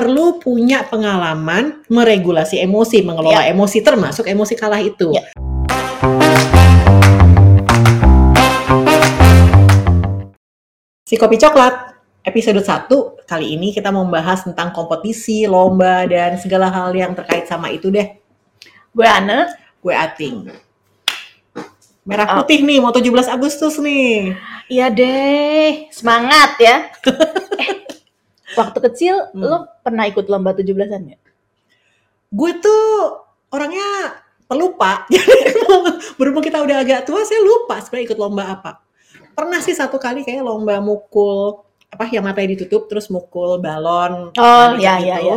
perlu punya pengalaman meregulasi emosi, mengelola Ya. emosi termasuk emosi kalah itu. Ya. Si Kopi Coklat episode 1 kali ini kita mau membahas tentang kompetisi, lomba dan segala hal yang terkait sama itu deh. Gue Ane, Gue Ating. Merah Oh. putih nih, mau 17 Agustus nih. iya deh, semangat ya. eh, waktu kecil Hmm. lo pernah ikut lomba 17-an ya? Gue tuh orangnya pelupa. Jadi berhubung kita udah agak tua, saya lupa sebenarnya ikut lomba apa. Pernah sih satu kali kayak lomba mukul apa yang matanya ditutup terus mukul balon. Oh, Nah, ya, gitu. ya, ya.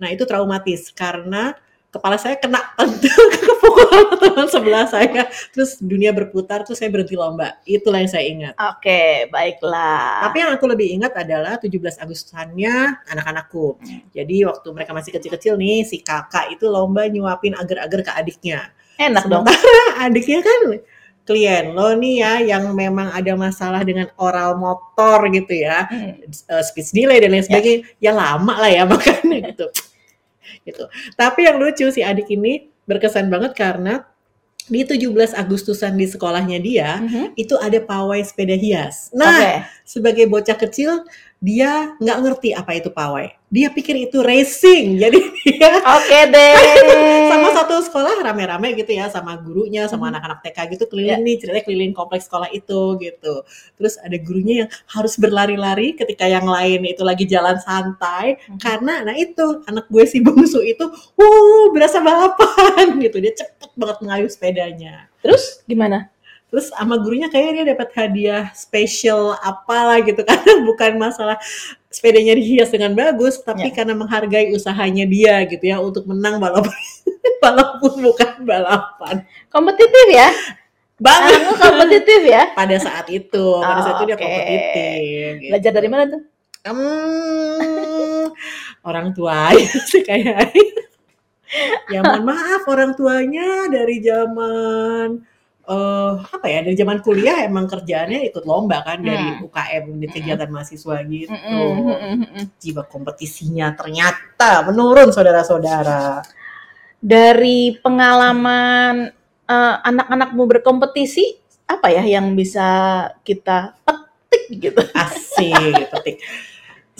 Nah itu traumatis karena kepala saya kena pentul kepukul teman sebelah saya. Terus dunia berputar, terus saya berhenti lomba. Itulah yang saya ingat. Oke, baiklah. Tapi yang aku lebih ingat adalah 17 Agustusannya anak-anakku. Hmm. Jadi waktu mereka masih kecil-kecil nih, si kakak itu lomba nyuapin agar-agar ke adiknya. Enak dong. Sementara adiknya kan klien lo nih ya yang memang ada masalah dengan oral motor gitu ya, Hmm. eh, speech delay dan lain sebagainya, ya lama lah ya makanya gitu. gitu. Tapi yang lucu si adik ini berkesan banget karena di 17 Agustusan di sekolahnya dia Mhm. itu ada pawai sepeda hias. Nah, Oke. sebagai bocah kecil dia nggak ngerti apa itu pawai. Dia pikir itu racing. Jadi dia Oke deh. sama satu sekolah rame-rame gitu ya sama gurunya sama Mhm. anak-anak TK gitu keliling nih ceritanya keliling kompleks sekolah itu gitu. Terus ada gurunya yang harus berlari-lari ketika yang lain itu lagi jalan santai Mhm. karena nah itu anak gue si bungsu itu uh berasa balapan gitu. Dia cepet banget mengayuh sepedanya. Terus gimana? Terus sama gurunya kayaknya dia dapat hadiah spesial apalah gitu karena bukan masalah sepedanya dihias dengan bagus tapi Ya. karena menghargai usahanya dia gitu ya untuk menang walaupun walaupun bukan balapan. Kompetitif ya? Banget kompetitif ya? pada saat itu, pada Oh, saat itu dia oke. kompetitif. gitu. Belajar dari mana tuh? Hmm, orang tua sih kayak. ya mohon maaf orang tuanya dari zaman eh apa ya dari zaman kuliah emang kerjaannya ikut lomba kan dari Hmm. UKM di kegiatan mahasiswa gitu. Mm-mm, mm-mm. Jiwa kompetisinya ternyata menurun saudara-saudara. Dari pengalaman eh, anak-anakmu berkompetisi, apa ya yang bisa kita petik gitu? Asik gitu.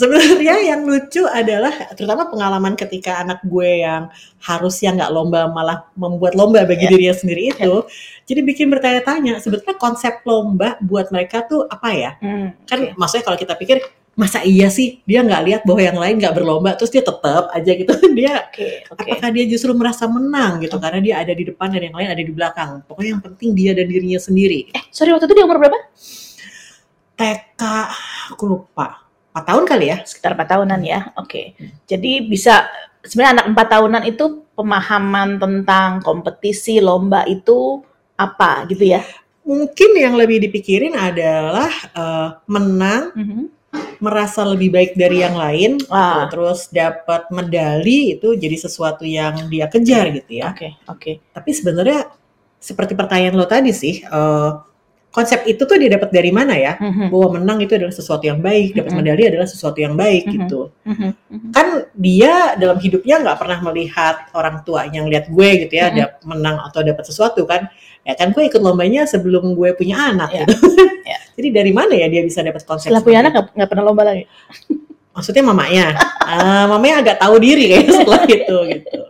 Sebenarnya yang lucu adalah terutama pengalaman ketika anak gue yang harusnya nggak lomba malah membuat lomba bagi Ya. dirinya sendiri itu. Jadi bikin bertanya-tanya sebetulnya konsep lomba buat mereka tuh apa ya? Hmm, Kan maksudnya kalau kita pikir masa iya sih dia nggak lihat bahwa yang lain nggak berlomba terus dia tetap aja gitu dia Oke, oke. apakah dia justru merasa menang gitu karena dia ada di depan dan yang lain ada di belakang pokoknya yang penting dia dan dirinya sendiri Eh, sorry waktu itu dia umur berapa? TK aku lupa 4 tahun kali ya Sekitar 4 tahunan ya. Oke. Jadi bisa sebenarnya anak 4 tahunan itu pemahaman tentang kompetisi lomba itu apa gitu ya? mungkin yang lebih dipikirin adalah eh, menang Mhm. merasa lebih baik dari yang lain Wah. terus dapat medali itu jadi sesuatu yang dia kejar gitu ya Oke, oke. tapi sebenarnya seperti pertanyaan lo tadi sih eh, konsep itu tuh dia dapat dari mana ya Mhm, bahwa menang itu adalah sesuatu yang baik dapat Mhm. medali adalah sesuatu yang baik Mhm. gitu mhm, mhm. kan dia dalam hidupnya nggak pernah melihat orang tuanya ngeliat gue gitu ya Mhm. dap- menang atau dapat sesuatu kan ya kan gue ikut lombanya sebelum gue punya anak Ya. gitu Ya. jadi dari mana ya dia bisa dapat konsep Setelah punya anak nggak pernah lomba lagi. maksudnya mamanya Ah, mamanya agak tahu diri kayaknya setelah itu gitu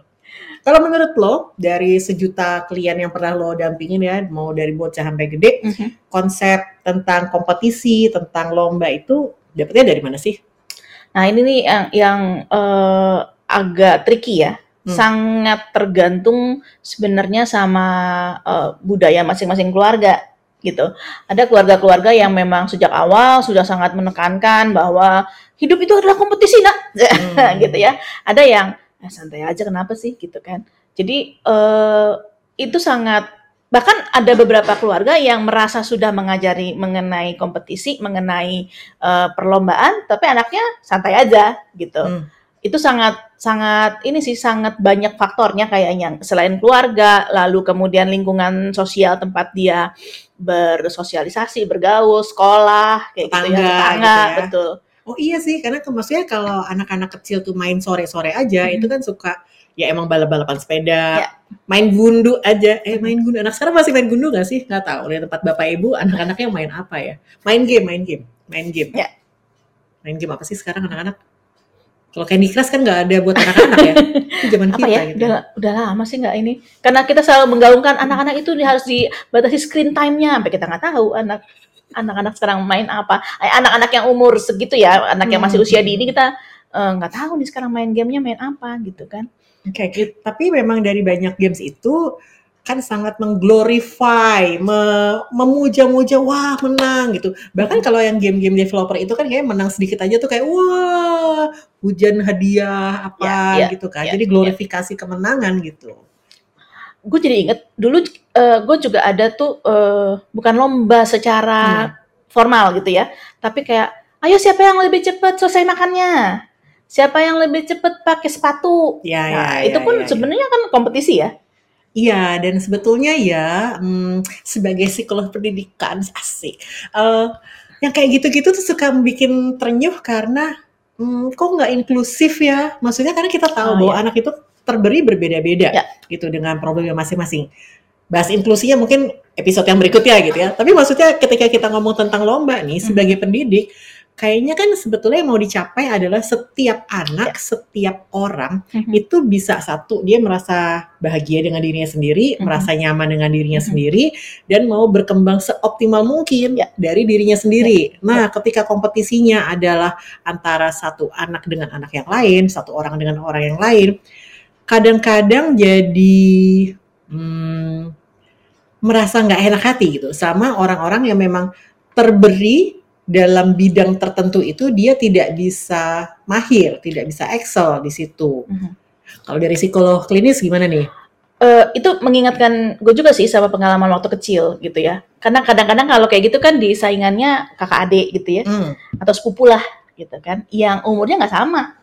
kalau menurut lo dari sejuta klien yang pernah lo dampingin ya mau dari bocah sampai gede Mhm. konsep tentang kompetisi tentang lomba itu dapetnya dari mana sih Nah ini nih yang yang eh, agak tricky ya. Hmm. Sangat tergantung sebenarnya sama eh, budaya masing-masing keluarga gitu. Ada keluarga-keluarga yang memang sejak awal sudah sangat menekankan bahwa hidup itu adalah kompetisi nak, Hmm. gitu ya. Ada yang "Ah, santai aja kenapa sih gitu kan. Jadi eh, itu sangat bahkan ada beberapa keluarga yang merasa sudah mengajari mengenai kompetisi, mengenai eh, perlombaan, tapi anaknya santai aja gitu. Hmm. Itu sangat sangat ini sih sangat banyak faktornya kayaknya selain keluarga, lalu kemudian lingkungan sosial tempat dia bersosialisasi, bergaul, sekolah, kayak gitu ya, Tetangga tetangga, gitu ya. betul. Oh iya sih, karena ke maksudnya kalau anak-anak kecil tuh main sore-sore aja, Mhm. itu kan suka ya emang balap-balapan sepeda, Ya. main gundu aja. Eh main gundu, anak sekarang masih main gundu gak sih? Nggak tahu. Di tempat bapak ibu, anak-anaknya main apa ya? Main game, main game, main game. Ya. Main game apa sih sekarang anak-anak? Kalau Candy Crush kan nggak ada buat anak-anak ya. Itu zaman apa kita ya gitu. udah udah lama sih nggak ini karena kita selalu menggaungkan anak-anak itu harus dibatasi screen time-nya sampai kita nggak tahu anak anak-anak sekarang main apa Eh, anak-anak yang umur segitu ya anak yang masih Hmm. usia dini kita eh, nggak tahu nih sekarang main gamenya main apa gitu kan Oke, tapi memang dari banyak games itu kan sangat mengglorify, me- memuja-muja, wah menang gitu. Bahkan Mhm. kalau yang game-game developer itu kan kayak menang sedikit aja tuh kayak wah hujan hadiah apa Ya, ya, gitu kan. ya, Jadi glorifikasi kemenangan gitu. Gue jadi inget dulu gue juga ada tuh eh, bukan lomba secara formal gitu ya tapi kayak ayo siapa yang lebih cepet selesai makannya siapa yang lebih cepet pakai sepatu Ya, ya, nah ya, itu pun ya, ya. sebenarnya kan kompetisi ya Iya, dan sebetulnya ya hmm, sebagai psikolog pendidikan asik, eh, yang kayak gitu-gitu tuh suka bikin terenyuh karena hmm, kok nggak inklusif ya? Maksudnya karena kita tahu Oh, bahwa iya. anak itu terberi berbeda-beda Ya. gitu dengan problemnya masing-masing. Bahas inklusinya mungkin episode yang berikutnya gitu ya. Tapi maksudnya ketika kita ngomong tentang lomba nih Hmm. sebagai pendidik, kayaknya kan sebetulnya yang mau dicapai adalah setiap anak, Ya. setiap orang Mhm. itu bisa satu dia merasa bahagia dengan dirinya sendiri, Mhm. merasa nyaman dengan dirinya Mhm. sendiri, dan mau berkembang seoptimal mungkin Ya. dari dirinya sendiri. Nah, ketika kompetisinya adalah antara satu anak dengan anak yang lain, satu orang dengan orang yang lain, kadang-kadang jadi hmm, merasa nggak enak hati gitu sama orang-orang yang memang terberi dalam bidang tertentu itu dia tidak bisa mahir, tidak bisa excel di situ. Mhm. Kalau dari psikolog klinis gimana nih? Eh, itu mengingatkan gue juga sih sama pengalaman waktu kecil gitu ya. Karena kadang-kadang kalau kayak gitu kan di saingannya kakak adik gitu ya, Hmm, atau sepupu lah gitu kan, yang umurnya nggak sama.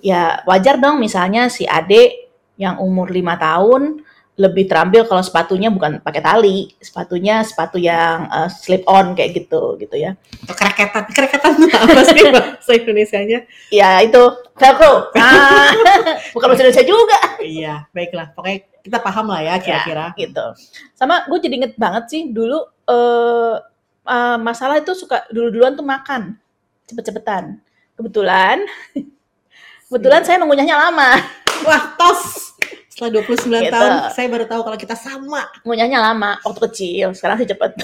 Ya wajar dong misalnya si adik yang umur lima tahun lebih terampil kalau sepatunya bukan pakai tali, sepatunya sepatu yang eh, slip on kayak gitu gitu ya. atau kereketan, kereketan itu apa sih bahasa Indonesianya? Ya itu velcro. Ah, bukan bahasa Indonesia juga. iya, baiklah. Pokoknya kita paham lah ya kira-kira. gitu. Sama gue jadi inget banget sih dulu eh eh, masalah itu suka dulu-duluan tuh makan cepet-cepetan. Kebetulan, kebetulan saya mengunyahnya lama, Wah, tos. Setelah 29 Gitu. tahun, saya baru tahu kalau kita sama. mengunyahnya lama waktu kecil. Sekarang sih cepet.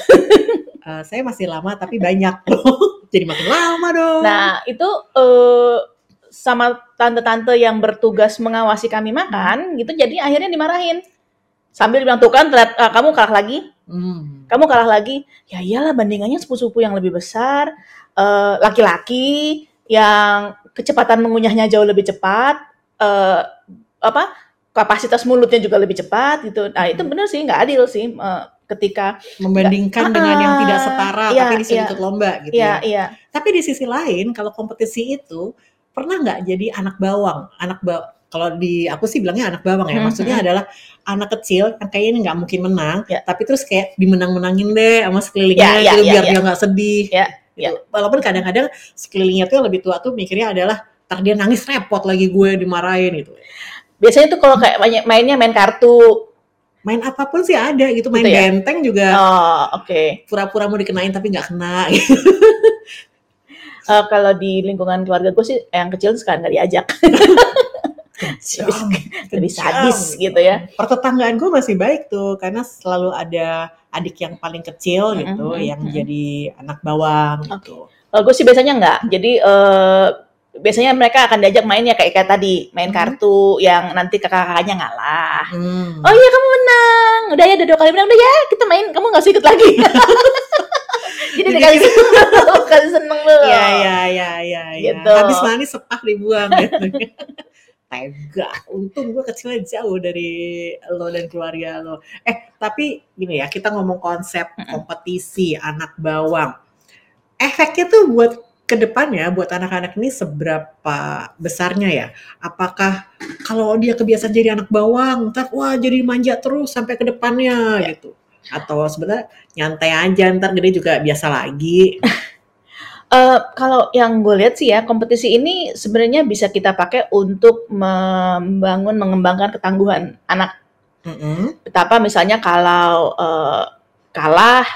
Eh, saya masih lama tapi banyak loh. Jadi makin lama dong. Nah itu eh sama tante-tante yang bertugas mengawasi kami makan gitu, jadi akhirnya dimarahin. Sambil bilang tuh kan telat- ah, kamu kalah lagi, Hmm. kamu kalah lagi. Ya iyalah bandingannya sepupu-sepupu yang lebih besar, eh, laki-laki yang kecepatan mengunyahnya jauh lebih cepat, eh, apa kapasitas mulutnya juga lebih cepat gitu. Nah itu bener sih nggak adil sih eh, ketika Membandingkan dengan yang tidak setara Iya, tapi disuruh iya. ikut lomba gitu ya ya. iya Tapi di sisi lain kalau kompetisi itu pernah nggak jadi anak bawang? Anak ba kalau di aku sih bilangnya anak bawang ya. Hmm, Maksudnya adalah anak kecil yang kayaknya ini nggak mungkin menang, Ya. tapi terus kayak dimenang-menangin deh sama sekelilingnya Ya, ya, gitu ya, biar ya. dia nggak sedih. Ya, Gitu. Walaupun kadang-kadang sekelilingnya tuh yang lebih tua tuh mikirnya adalah ntar dia nangis repot lagi gue dimarahin gitu. biasanya tuh kalau kayak banyak mainnya main kartu. Main apa pun sih ada gitu, main Gitu ya? benteng juga Oh oke. pura-pura mau dikenain tapi nggak kena. gitu. Eh, kalau di lingkungan keluarga gue sih yang kecil sekarang nggak diajak, Kejam, lebih sadis gitu ya. pertetanggaan gue masih baik tuh karena selalu ada adik yang paling kecil gitu mm-mm, yang mm-mm. jadi anak bawang gitu. Kalau gue sih biasanya nggak. Jadi eh, biasanya mereka akan diajak main ya kayak kayak tadi main Mhm. kartu yang nanti kakak-kakaknya ngalah. Hmm. Oh iya kamu menang, udah ya udah dua kali menang, udah ya kita main, kamu nggak usah ikut lagi. Jadi dikasih kasih seneng dulu. Ya ya ya ya ya. Gitu. Habis manis sepah dibuang gitu. Tega. Untung gue kecilnya jauh dari lo dan keluarga lo. Eh tapi gini ya kita ngomong konsep kompetisi anak bawang. Efeknya tuh buat ke depannya buat anak-anak ini seberapa besarnya ya? Apakah kalau dia kebiasaan jadi anak bawang, ntar wah jadi manja terus sampai ke depannya Ya. gitu? Atau sebenarnya nyantai aja ntar gede juga biasa lagi. Uh, kalau yang gue lihat sih ya, kompetisi ini sebenarnya bisa kita pakai untuk membangun, mengembangkan ketangguhan anak. Mhm. Betapa misalnya kalau, uh, kalah,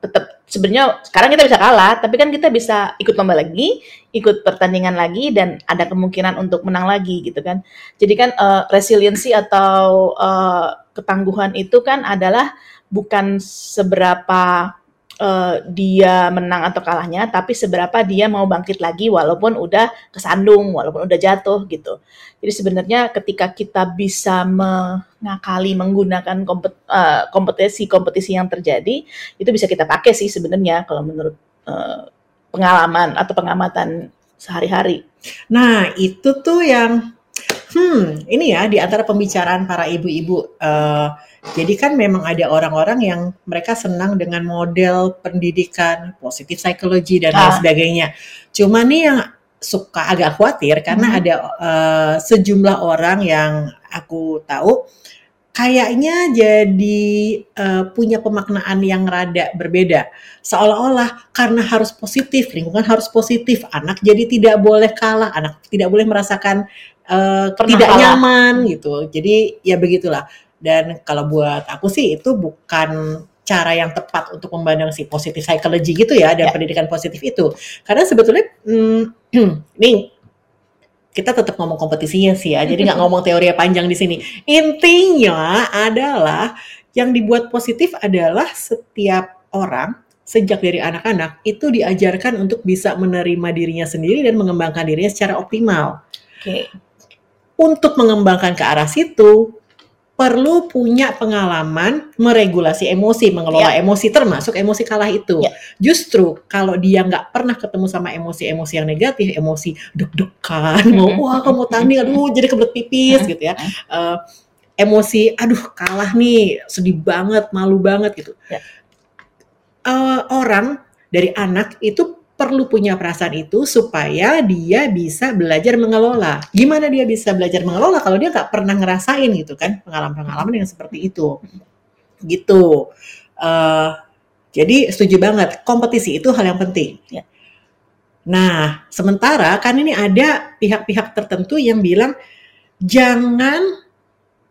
tetap sebenarnya sekarang kita bisa kalah, tapi kan kita bisa ikut lomba lagi, ikut pertandingan lagi, dan ada kemungkinan untuk menang lagi gitu kan. Jadi kan, uh, resiliensi atau, uh, ketangguhan itu kan adalah bukan seberapa uh, dia menang atau kalahnya, tapi seberapa dia mau bangkit lagi walaupun udah kesandung, walaupun udah jatuh gitu. Jadi sebenarnya ketika kita bisa mengakali menggunakan kompet, uh, kompetisi-kompetisi yang terjadi, itu bisa kita pakai sih sebenarnya kalau menurut uh, pengalaman atau pengamatan sehari-hari. Nah, itu tuh yang hmm, ini ya di antara pembicaraan para ibu-ibu uh, jadi kan memang ada orang-orang yang mereka senang dengan model pendidikan positif psikologi dan lain Ah. sebagainya. Cuma nih yang suka agak khawatir karena Mhm. ada uh, sejumlah orang yang aku tahu kayaknya jadi uh, punya pemaknaan yang rada berbeda. Seolah-olah karena harus positif, lingkungan harus positif, anak jadi tidak boleh kalah, anak tidak boleh merasakan uh, Pernah tidak kalah. nyaman gitu. Jadi ya begitulah. Dan kalau buat aku sih itu bukan cara yang tepat untuk memandang si positif psychology gitu ya dan Ya. pendidikan positif itu. Karena sebetulnya hmm, nih kita tetap ngomong kompetisinya sih ya. Jadi nggak ngomong teori panjang di sini. Intinya adalah yang dibuat positif adalah setiap orang sejak dari anak-anak itu diajarkan untuk bisa menerima dirinya sendiri dan mengembangkan dirinya secara optimal Oke. untuk mengembangkan ke arah situ perlu punya pengalaman meregulasi emosi, mengelola emosi termasuk emosi kalah itu. Ya. Justru kalau dia nggak pernah ketemu sama emosi-emosi yang negatif, emosi deg-degan, mau wah kamu tanding, aduh jadi kebelet pipis gitu ya. Eh, emosi, aduh kalah nih, sedih banget, malu banget gitu. Ya. Eh, orang dari anak itu perlu punya perasaan itu supaya dia bisa belajar mengelola. Gimana dia bisa belajar mengelola kalau dia nggak pernah ngerasain gitu kan pengalaman-pengalaman yang seperti itu, gitu. Eh, jadi setuju banget kompetisi itu hal yang penting. Ya. Nah, sementara kan ini ada pihak-pihak tertentu yang bilang jangan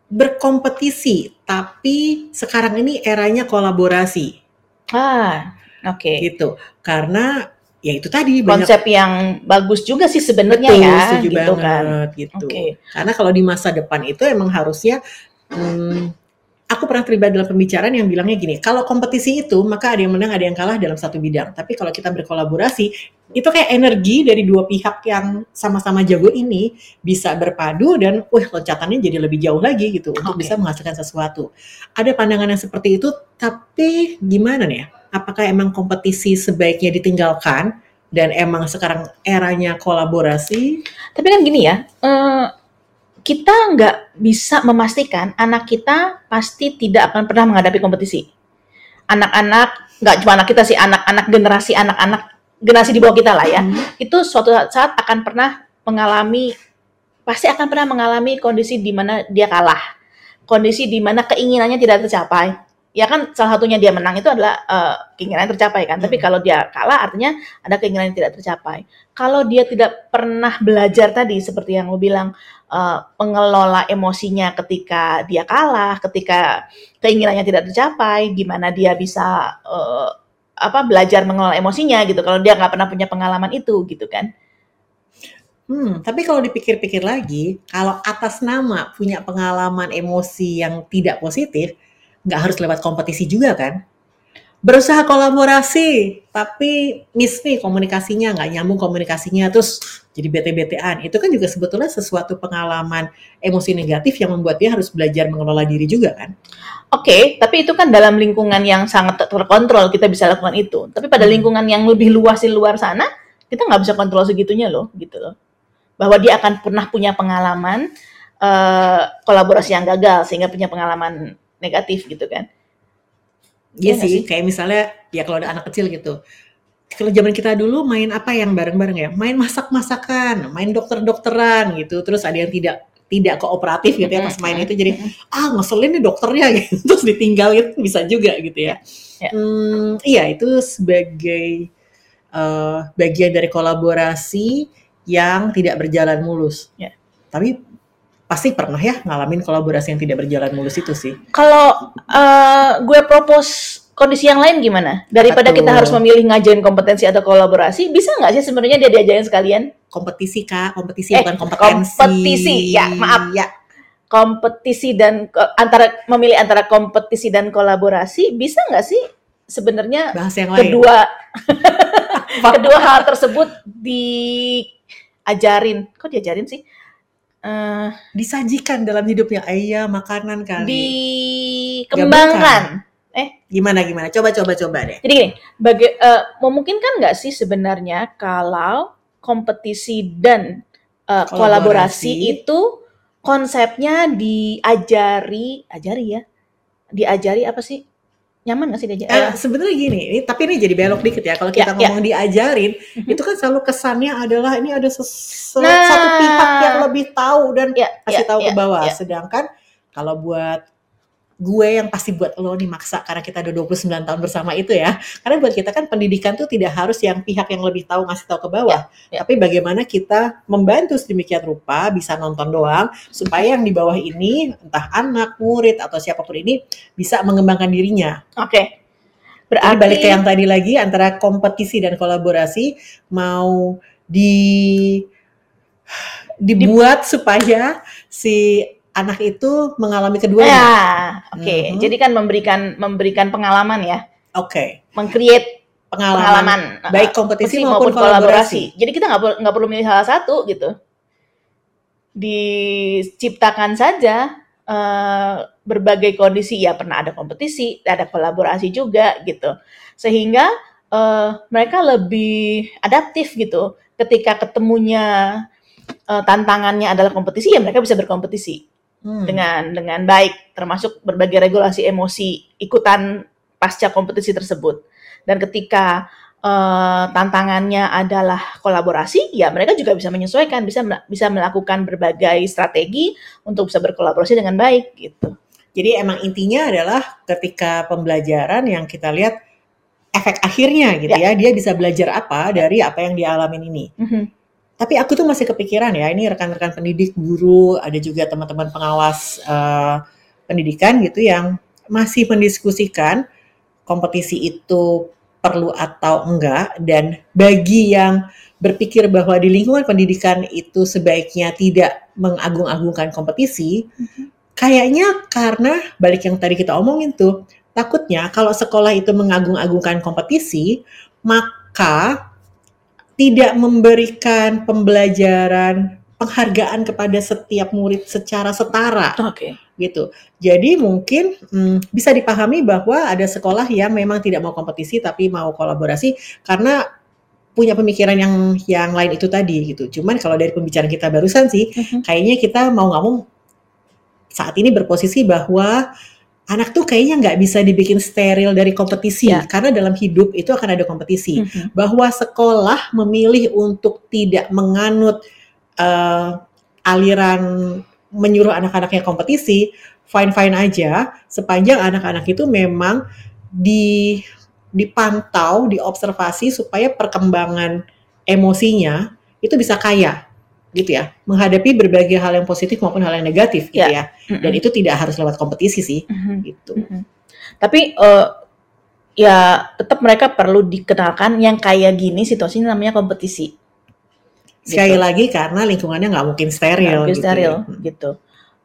berkompetisi, tapi sekarang ini eranya kolaborasi Ah, oke. gitu. Karena ya itu tadi banyak Konsep yang bagus juga sih sebenarnya ya, setuju gitu kan. banget gitu. Oke. Karena kalau di masa depan itu emang harusnya hmm, aku pernah terlibat dalam pembicaraan yang bilangnya gini, kalau kompetisi itu maka ada yang menang, ada yang kalah dalam satu bidang. Tapi kalau kita berkolaborasi, itu kayak energi dari dua pihak yang sama-sama jago ini bisa berpadu dan wah loncatannya jadi lebih jauh lagi gitu untuk Oke. bisa menghasilkan sesuatu. Ada pandangan yang seperti itu, tapi gimana nih ya? Apakah emang kompetisi sebaiknya ditinggalkan dan emang sekarang eranya kolaborasi? Tapi kan gini ya, eh, kita nggak bisa memastikan anak kita pasti tidak akan pernah menghadapi kompetisi. Anak-anak, nggak cuma anak kita sih, anak-anak generasi anak-anak generasi di bawah kita lah ya, Hmm. itu suatu saat akan pernah mengalami, pasti akan pernah mengalami kondisi di mana dia kalah, kondisi di mana keinginannya tidak tercapai. Ya kan salah satunya dia menang itu adalah eh, keinginan yang tercapai kan. Tapi Hmm. kalau dia kalah artinya ada keinginan yang tidak tercapai. Kalau dia tidak pernah belajar tadi seperti yang lo bilang eh, mengelola emosinya ketika dia kalah, ketika keinginannya tidak tercapai, gimana dia bisa eh, apa belajar mengelola emosinya gitu. Kalau dia nggak pernah punya pengalaman itu gitu kan. Hmm, tapi kalau dipikir-pikir lagi, kalau atas nama punya pengalaman emosi yang tidak positif, nggak harus lewat kompetisi juga kan? Berusaha kolaborasi, tapi miss nih komunikasinya, nggak nyambung komunikasinya, terus jadi bete-betean. Itu kan juga sebetulnya sesuatu pengalaman emosi negatif yang membuat dia harus belajar mengelola diri juga kan? Oke, tapi itu kan dalam lingkungan yang sangat ter- terkontrol kita bisa lakukan itu. Tapi pada Hmm. lingkungan yang lebih luas di luar sana, kita nggak bisa kontrol segitunya loh, gitu loh. Bahwa dia akan pernah punya pengalaman eh, kolaborasi yang gagal sehingga punya pengalaman negatif gitu kan. Iya Iya sih, sih? kayak misalnya ya kalau ada anak kecil gitu. Kalau zaman kita dulu main apa yang bareng-bareng ya? Main masak-masakan, main dokter-dokteran gitu. Terus ada yang tidak tidak kooperatif gitu ya pas main itu jadi ah ngeselin nih dokternya gitu. Terus ditinggal itu bisa juga gitu ya. Ya. Hmm, iya itu sebagai eh, bagian dari kolaborasi yang tidak berjalan mulus. Ya. Tapi pasti pernah ya ngalamin kolaborasi yang tidak berjalan mulus itu sih. Kalau eh, gue propose kondisi yang lain gimana? Daripada Apa kita harus memilih ngajarin kompetensi atau kolaborasi, bisa nggak sih sebenarnya dia diajarin sekalian? Kompetisi kak, kompetisi Eh, bukan kompetensi. kompetisi, ya, maaf. Ya, Kompetisi dan antara memilih antara kompetisi dan kolaborasi, bisa nggak sih sebenarnya kedua kedua hal tersebut diajarin? Kok diajarin sih? Eh, Disajikan dalam hidupnya. Ah, Iya, makanan kali. dikembangkan. Gimana gimana? Coba coba coba deh. Jadi gini, baga- eh, memungkinkan nggak sih sebenarnya kalau kompetisi dan eh, kolaborasi. Kolaborasi. itu konsepnya diajari, ajari ya, diajari apa sih? Nyaman nggak sih diajari? Eh, sebenarnya gini, ini, tapi ini jadi belok dikit ya. Kalau kita Ya, ngomong diajarin, Mhm. itu kan selalu kesannya adalah ini ada ses- se- Nah. satu pihak yang lebih tahu dan ya, kasih ya, tahu ke ya, bawah. ya. Sedangkan kalau buat gue yang pasti buat lo nih maksa karena kita udah 29 tahun bersama itu ya. Karena buat kita kan pendidikan tuh tidak harus yang pihak yang lebih tahu ngasih tahu ke bawah. Ya, ya. Tapi bagaimana kita membantu sedemikian rupa bisa nonton doang supaya yang di bawah ini entah anak, murid atau siapa pun ini bisa mengembangkan dirinya. Oke. Jadi Berarti balik ke yang tadi lagi antara kompetisi dan kolaborasi mau di dibuat supaya si anak itu mengalami keduanya. ya, oke. Mhm. Jadi kan memberikan memberikan pengalaman ya, Oke, mengcreate pengalaman, pengalaman, baik eh, kompetisi kompetisi maupun, kolaborasi. Jadi kita nggak perlu nggak perlu milih salah satu gitu. Diciptakan saja eh, berbagai kondisi ya pernah ada kompetisi, ada kolaborasi juga gitu. Sehingga eh, mereka lebih adaptif gitu. Ketika ketemunya eh, tantangannya adalah kompetisi ya mereka bisa berkompetisi Hmm. dengan dengan baik termasuk berbagai regulasi emosi ikutan pasca kompetisi tersebut dan ketika eh, tantangannya adalah kolaborasi ya mereka juga bisa menyesuaikan bisa bisa melakukan berbagai strategi untuk bisa berkolaborasi dengan baik gitu Jadi emang intinya adalah ketika pembelajaran yang kita lihat efek akhirnya gitu ya, dia bisa belajar apa dari apa yang dialamin ini. Mhm. Tapi aku tuh masih kepikiran ya, ini rekan-rekan pendidik, guru, ada juga teman-teman pengawas eh, pendidikan gitu yang masih mendiskusikan kompetisi itu perlu atau enggak dan bagi yang berpikir bahwa di lingkungan pendidikan itu sebaiknya tidak mengagung-agungkan kompetisi, kayaknya karena balik yang tadi kita omongin tuh, takutnya kalau sekolah itu mengagung-agungkan kompetisi, maka tidak memberikan pembelajaran penghargaan kepada setiap murid secara setara oke gitu. Jadi mungkin hmm, bisa dipahami bahwa ada sekolah yang memang tidak mau kompetisi tapi mau kolaborasi karena punya pemikiran yang yang lain itu tadi gitu. Cuman kalau dari pembicaraan kita barusan sih, Mhm. kayaknya kita mau nggak mau saat ini berposisi bahwa anak tuh kayaknya nggak bisa dibikin steril dari kompetisi Ya. karena dalam hidup itu akan ada kompetisi Mhm. bahwa sekolah memilih untuk tidak menganut eh, aliran menyuruh anak-anaknya kompetisi, fine-fine aja, sepanjang anak-anak itu memang di dipantau, diobservasi supaya perkembangan emosinya itu bisa kaya, gitu ya, menghadapi berbagai hal yang positif maupun hal yang negatif, gitu ya. Mhm. Dan itu tidak harus lewat kompetisi sih, Mhm. gitu. Mhm. Tapi eh, ya tetap mereka perlu dikenalkan yang kayak gini situasinya namanya kompetisi. Sekali Gitu. lagi karena lingkungannya nggak mungkin steril, Nggak gitu. steril ya. gitu.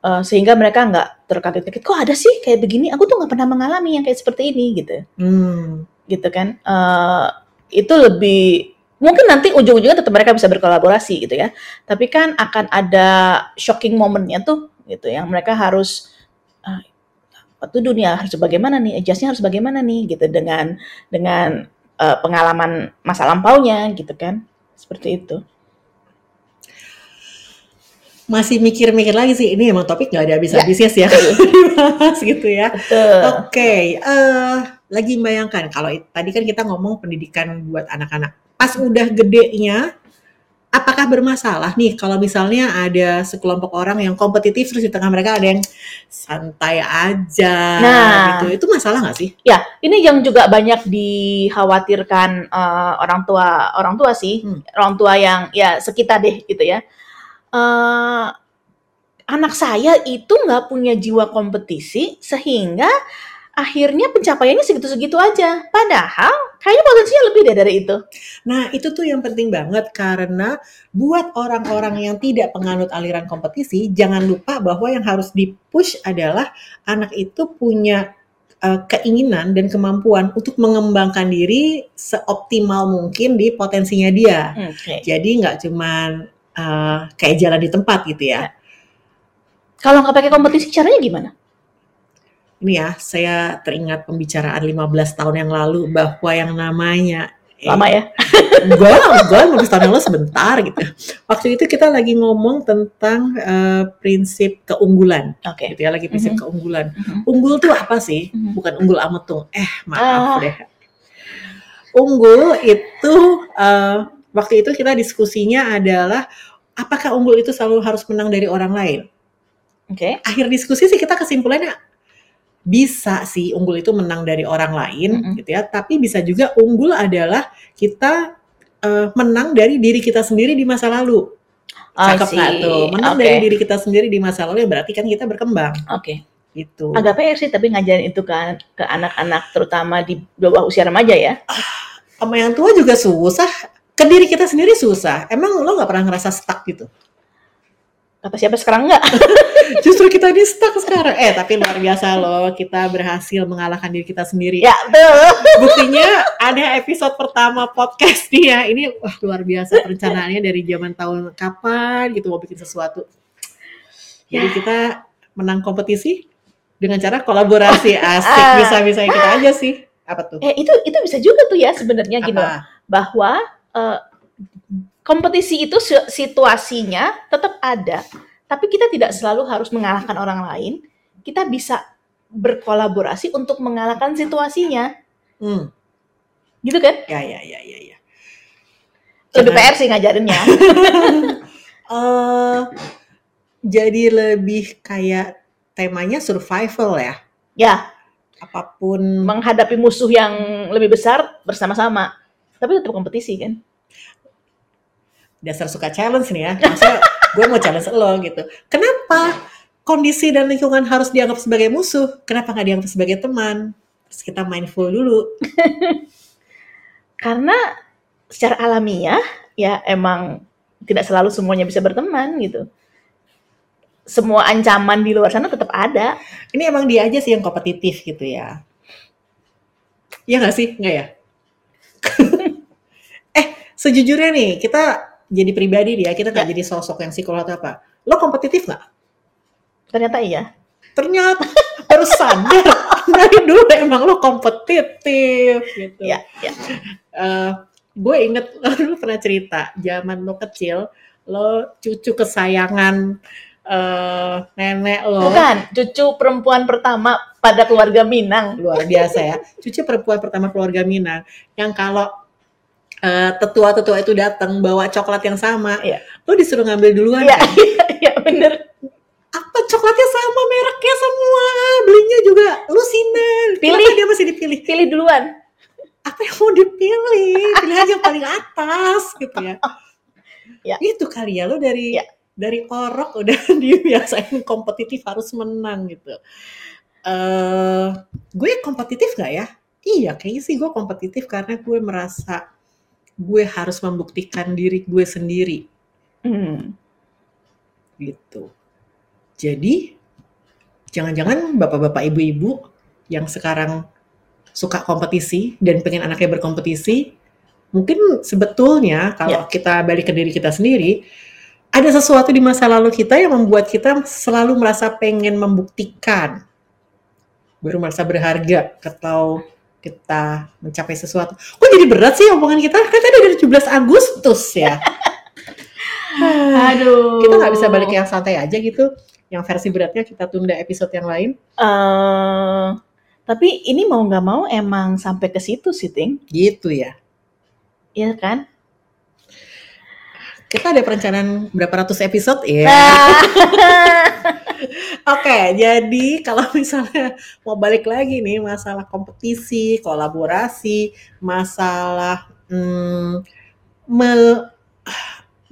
Eh, sehingga mereka nggak terkaget-kaget. Kok ada sih kayak begini? Aku tuh nggak pernah mengalami yang kayak seperti ini gitu, Hmm. gitu kan? Eh, itu lebih mungkin nanti ujung-ujungnya tetap mereka bisa berkolaborasi gitu ya. Tapi kan akan ada shocking momennya tuh gitu yang mereka harus ah, apa tuh dunia harus bagaimana nih, adjustnya harus bagaimana nih gitu dengan dengan eh, pengalaman masa lampaunya gitu kan, seperti itu. masih mikir-mikir lagi sih ini emang topik nggak ada habis-habisnya sih ya dibahas gitu ya. Oke, eh lagi bayangkan kalau tadi kan kita ngomong pendidikan buat anak-anak. Pas udah gedenya, apakah bermasalah nih kalau misalnya ada sekelompok orang yang kompetitif terus di tengah mereka ada yang santai aja Nah. gitu. Itu masalah nggak sih? Ya, ini yang juga banyak dikhawatirkan eh, orang tua orang tua sih, Hmm. orang tua yang ya sekitar deh gitu ya. Eh, anak saya itu nggak punya jiwa kompetisi sehingga akhirnya pencapaiannya segitu-segitu aja. Padahal kayaknya potensinya lebih deh dari itu. Nah, itu tuh yang penting banget karena buat orang-orang yang tidak penganut aliran kompetisi, jangan lupa bahwa yang harus dipush adalah anak itu punya uh, keinginan dan kemampuan untuk mengembangkan diri seoptimal mungkin di potensinya dia. Oke. Jadi nggak cuman uh, kayak jalan di tempat gitu ya. Kalau nggak pakai kompetisi caranya gimana? Ini ya, saya teringat pembicaraan 15 tahun yang lalu bahwa yang namanya eh, Lama ya? Enggak, enggak, 15 tahun yang lalu sebentar gitu. Waktu itu kita lagi ngomong tentang eh, prinsip keunggulan, Oke. gitu ya, lagi prinsip Mhm. keunggulan. Mhm. Unggul tuh apa sih? Mhm. Bukan unggul ametung. Eh, maaf Ah. deh. Unggul itu eh, waktu itu kita diskusinya adalah apakah unggul itu selalu harus menang dari orang lain? Oke. Akhir diskusi sih kita kesimpulannya bisa sih unggul itu menang dari orang lain Mhm. gitu ya, tapi bisa juga unggul adalah kita eh, menang dari diri kita sendiri di masa lalu. Cakep nggak tuh? Menang Oke. dari diri kita sendiri di masa lalu ya berarti kan kita berkembang Oke. gitu. Agak PR sih tapi ngajarin itu kan ke anak-anak terutama di bawah usia remaja ya. Sama yang tua juga susah. Ke diri kita sendiri susah. Emang lo nggak pernah ngerasa stuck gitu? Kata siapa sekarang enggak? Justru kita sekarang. Eh tapi luar biasa loh. Kita berhasil mengalahkan diri kita sendiri. ya, betul. Buktinya ada episode pertama podcast dia. Ini wah luar biasa perencanaannya dari zaman tahun kapan gitu mau bikin sesuatu. Jadi Ya. kita menang kompetisi dengan cara kolaborasi asik Ah. bisa-bisa kita aja sih. Apa tuh? Eh itu itu bisa juga tuh ya sebenarnya gitu. Bahwa eh, kompetisi itu si- situasinya tetap ada, tapi kita tidak selalu harus mengalahkan orang lain. Kita bisa berkolaborasi untuk mengalahkan situasinya. Hmm. Gitu kan? Ya ya ya ya ya. Lebih Jangan- PR sih ngajarinnya. eh jadi lebih kayak temanya survival ya. ya, Apa pun menghadapi musuh yang lebih besar bersama-sama. Tapi tetap kompetisi kan? dasar suka challenge nih ya. Maksudnya gue mau challenge lo gitu. Kenapa kondisi dan lingkungan harus dianggap sebagai musuh? Kenapa nggak dianggap sebagai teman? Terus kita mindful dulu. Karena secara alamiah ya emang tidak selalu semuanya bisa berteman gitu. Semua ancaman di luar sana tetap ada. Ini emang dia aja sih yang kompetitif gitu ya. Iya nggak sih? Nggak ya? eh, sejujurnya nih, kita jadi pribadi dia, kita nggak Ya. jadi sosok yang psikolog atau apa. Lo kompetitif nggak? Ternyata iya. ternyata harus sadar dari dulu emang lo kompetitif gitu. Ya, ya. Eh, gue inget lo pernah cerita zaman lo kecil lo cucu kesayangan eh, nenek lo Bukan, cucu perempuan pertama pada keluarga Minang. luar biasa ya cucu perempuan pertama keluarga Minang yang kalau eh, tetua-tetua itu datang bawa coklat yang sama Iya. lo disuruh ngambil duluan Iya, kan? iya, iya bener. Coklatnya sama mereknya semua belinya juga lusinan Pilih. Kenapa dia masih dipilih Pilih duluan. apa yang mau dipilih pilih aja yang paling atas gitu ya Ya. itu kali ya lo dari Ya. dari orok udah dibiasain kompetitif harus menang gitu eh gue kompetitif gak ya iya kayaknya sih gue kompetitif karena gue merasa gue harus membuktikan diri gue sendiri Hmm. gitu jadi jangan-jangan bapak-bapak ibu-ibu yang sekarang suka kompetisi dan pengen anaknya berkompetisi, mungkin sebetulnya kalau kita balik ke diri kita sendiri, ada sesuatu di masa lalu kita yang membuat kita selalu merasa pengen membuktikan, baru merasa berharga atau kita mencapai sesuatu. Kok jadi berat sih omongan kita? Kan tadi dari 17 Agustus ya. Aduh. kita nggak bisa balik yang santai aja gitu. Yang versi beratnya kita tunda episode yang lain. Eh, tapi ini mau nggak mau emang sampai ke situ sih, Ting. Gitu ya. Iya kan? Kita ada perencanaan berapa ratus episode ya. Nah, Oke, jadi kalau misalnya mau balik lagi nih masalah kompetisi, kolaborasi, masalah hmm, me-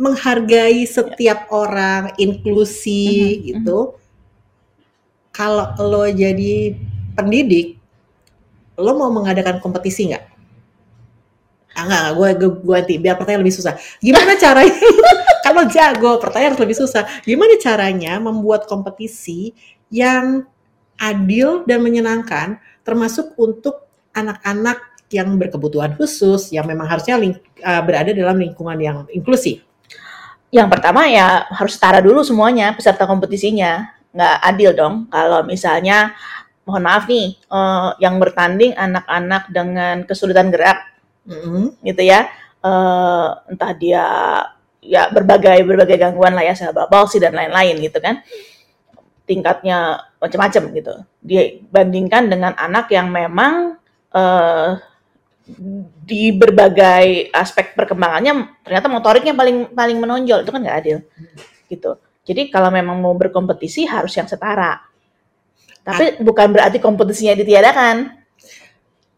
menghargai setiap orang, inklusi Mhm, gitu. Kalau lo jadi pendidik, lo mau mengadakan kompetisi nggak? Ah nggak, gue gue gue biar pertanyaan lebih susah. Gimana caranya? Kalau jago, pertanyaan harus lebih susah. Gimana caranya membuat kompetisi yang adil dan menyenangkan, termasuk untuk anak-anak yang berkebutuhan khusus, yang memang harusnya ling- uh, berada dalam lingkungan yang inklusif. Yang pertama ya harus setara dulu semuanya peserta kompetisinya. Nggak adil dong kalau misalnya mohon maaf nih eh, yang bertanding anak-anak dengan kesulitan gerak Mm-mm. gitu ya. Eh, entah dia ya berbagai berbagai gangguan lah ya cerebral palsy dan lain-lain gitu kan. Tingkatnya macam-macam gitu. Dibandingkan dengan anak yang memang eh, di berbagai aspek perkembangannya ternyata motoriknya paling paling menonjol itu kan nggak adil gitu. Jadi kalau memang mau berkompetisi harus yang setara. Tapi bukan berarti kompetisinya ditiadakan.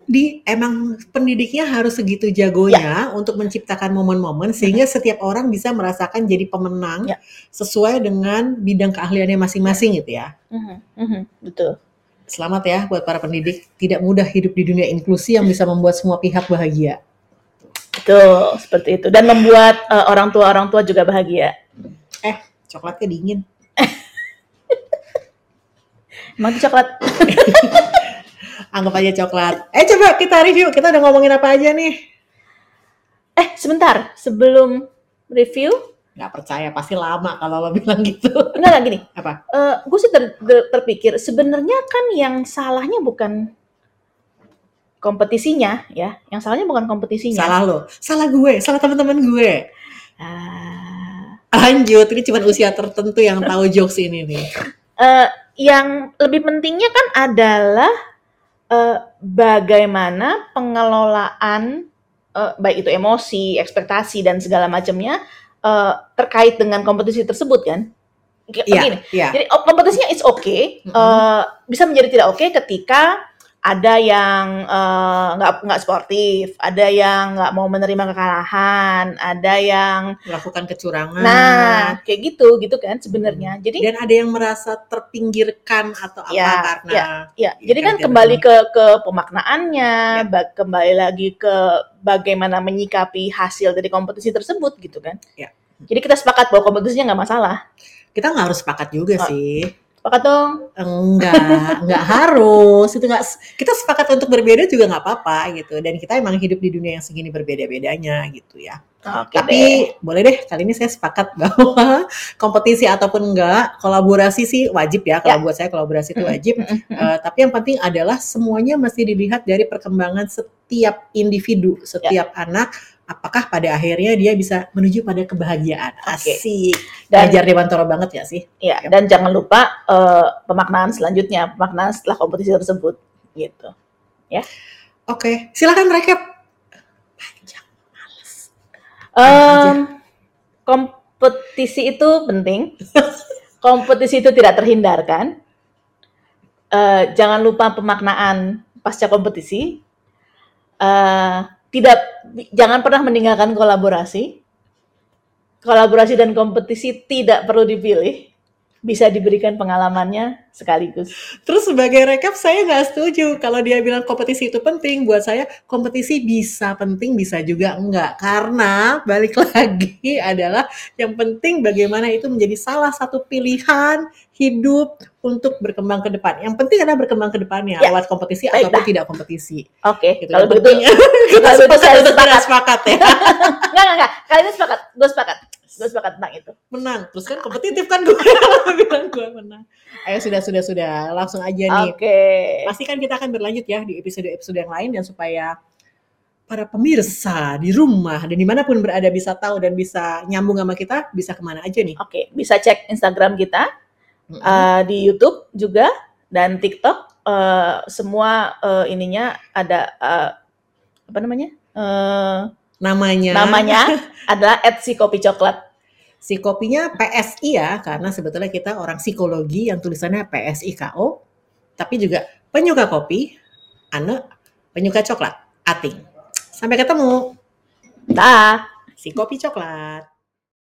Di emang pendidiknya harus segitu jagonya untuk menciptakan momen-momen sehingga setiap orang bisa merasakan jadi pemenang Ya. sesuai dengan bidang keahliannya masing-masing gitu ya. Mhm, mhm, betul. Selamat ya buat para pendidik. Tidak mudah hidup di dunia inklusi yang bisa membuat semua pihak bahagia. Betul, seperti itu. Dan membuat eh, orang tua orang tua juga bahagia. Eh, coklatnya dingin. Emang itu coklat. Anggap aja coklat. Eh coba kita review. Kita udah ngomongin apa aja nih? Eh, sebentar. Sebelum review, Gak percaya, pasti lama kalau lo bilang gitu. enggak enggak gini. Apa? Eh, gue sih ter- ter- terpikir sebenarnya kan yang salahnya bukan kompetisinya ya, yang salahnya bukan kompetisinya. Salah lo. Salah gue. Salah teman-teman gue. Ah, Lanjut. Ini cuma usia tertentu yang tahu jokes ini nih. eh, yang lebih pentingnya kan adalah eh, bagaimana pengelolaan eh, baik itu emosi, ekspektasi dan segala macamnya eh, terkait dengan kompetisi tersebut kan. Iya, begini, iya. Jadi oh, kompetisinya it's okay, Mhm. eh, bisa menjadi tidak oke ketika ada yang eh, nggak nggak sportif, ada yang nggak mau menerima kekalahan, ada yang Melakukan kecurangan. nah kayak gitu gitu kan sebenarnya. Jadi Dan ada yang merasa terpinggirkan atau apa Ya, karena ya, Iya, jadi kan kan, kembali ke ke pemaknaannya, Ya. ba- kembali lagi ke bagaimana menyikapi hasil dari kompetisi tersebut gitu kan. Ya. Jadi kita sepakat bahwa kompetisinya nggak masalah. kita nggak harus sepakat juga Oh. sih. Sepakat dong. Enggak, enggak harus. Itu enggak kita sepakat untuk berbeda juga nggak apa-apa gitu. Dan kita emang hidup di dunia yang segini berbeda-bedanya gitu ya. Oke Tapi deh. boleh deh kali ini saya sepakat bahwa kompetisi ataupun enggak, kolaborasi sih wajib ya. Kalau buat saya kolaborasi itu wajib. Eh, tapi yang penting adalah semuanya mesti dilihat dari perkembangan setiap individu, setiap Ya. anak. Apakah pada akhirnya dia bisa menuju pada kebahagiaan? Asik. Dan Ajar Dewantoro banget ya sih. ya, dan jangan lupa eh, pemaknaan selanjutnya, pemaknaan setelah kompetisi tersebut gitu. Oke, silakan recap. Panjang. Em, kompetisi itu penting. kompetisi itu tidak terhindarkan. Eh, jangan lupa pemaknaan pasca kompetisi. Eh, tidak, jangan pernah meninggalkan kolaborasi. Kolaborasi dan kompetisi tidak perlu dipilih. Bisa diberikan pengalamannya sekaligus. Terus sebagai recap saya nggak setuju kalau dia bilang kompetisi itu penting. Buat saya kompetisi bisa penting bisa juga enggak. Karena balik lagi adalah yang penting bagaimana itu menjadi salah satu pilihan hidup untuk berkembang ke depan. Yang penting adalah berkembang ke depannya Ya. lewat kompetisi Baiklah. ataupun tidak kompetisi. Oke, Gitu. kalau Yang begitu kita sepakat tidak sepakat. sepakat ya. Enggak, enggak, enggak. Kali ini sepakat. Gue sepakat. Gue sepakat tentang itu. Menang. Terus kan kompetitif kan gue bilang gue menang. Ayo sudah sudah sudah langsung aja nih. Oke. Pasti kan kita akan berlanjut ya di episode-episode yang lain dan supaya para pemirsa di rumah dan di mana pun berada bisa tahu dan bisa nyambung sama kita bisa ke mana aja nih. Oke, bisa cek Instagram kita Mm-mm. eh, di YouTube juga dan TikTok. eh, semua eh, ininya ada eh, apa namanya? Eh, namanya namanya adalah @si kopi coklat. Si kopinya PSI ya, karena sebetulnya kita orang psikologi yang tulisannya PSIKO, tapi juga penyuka kopi, Ane, penyuka coklat, Ating. Sampai ketemu, Dah. si kopi coklat.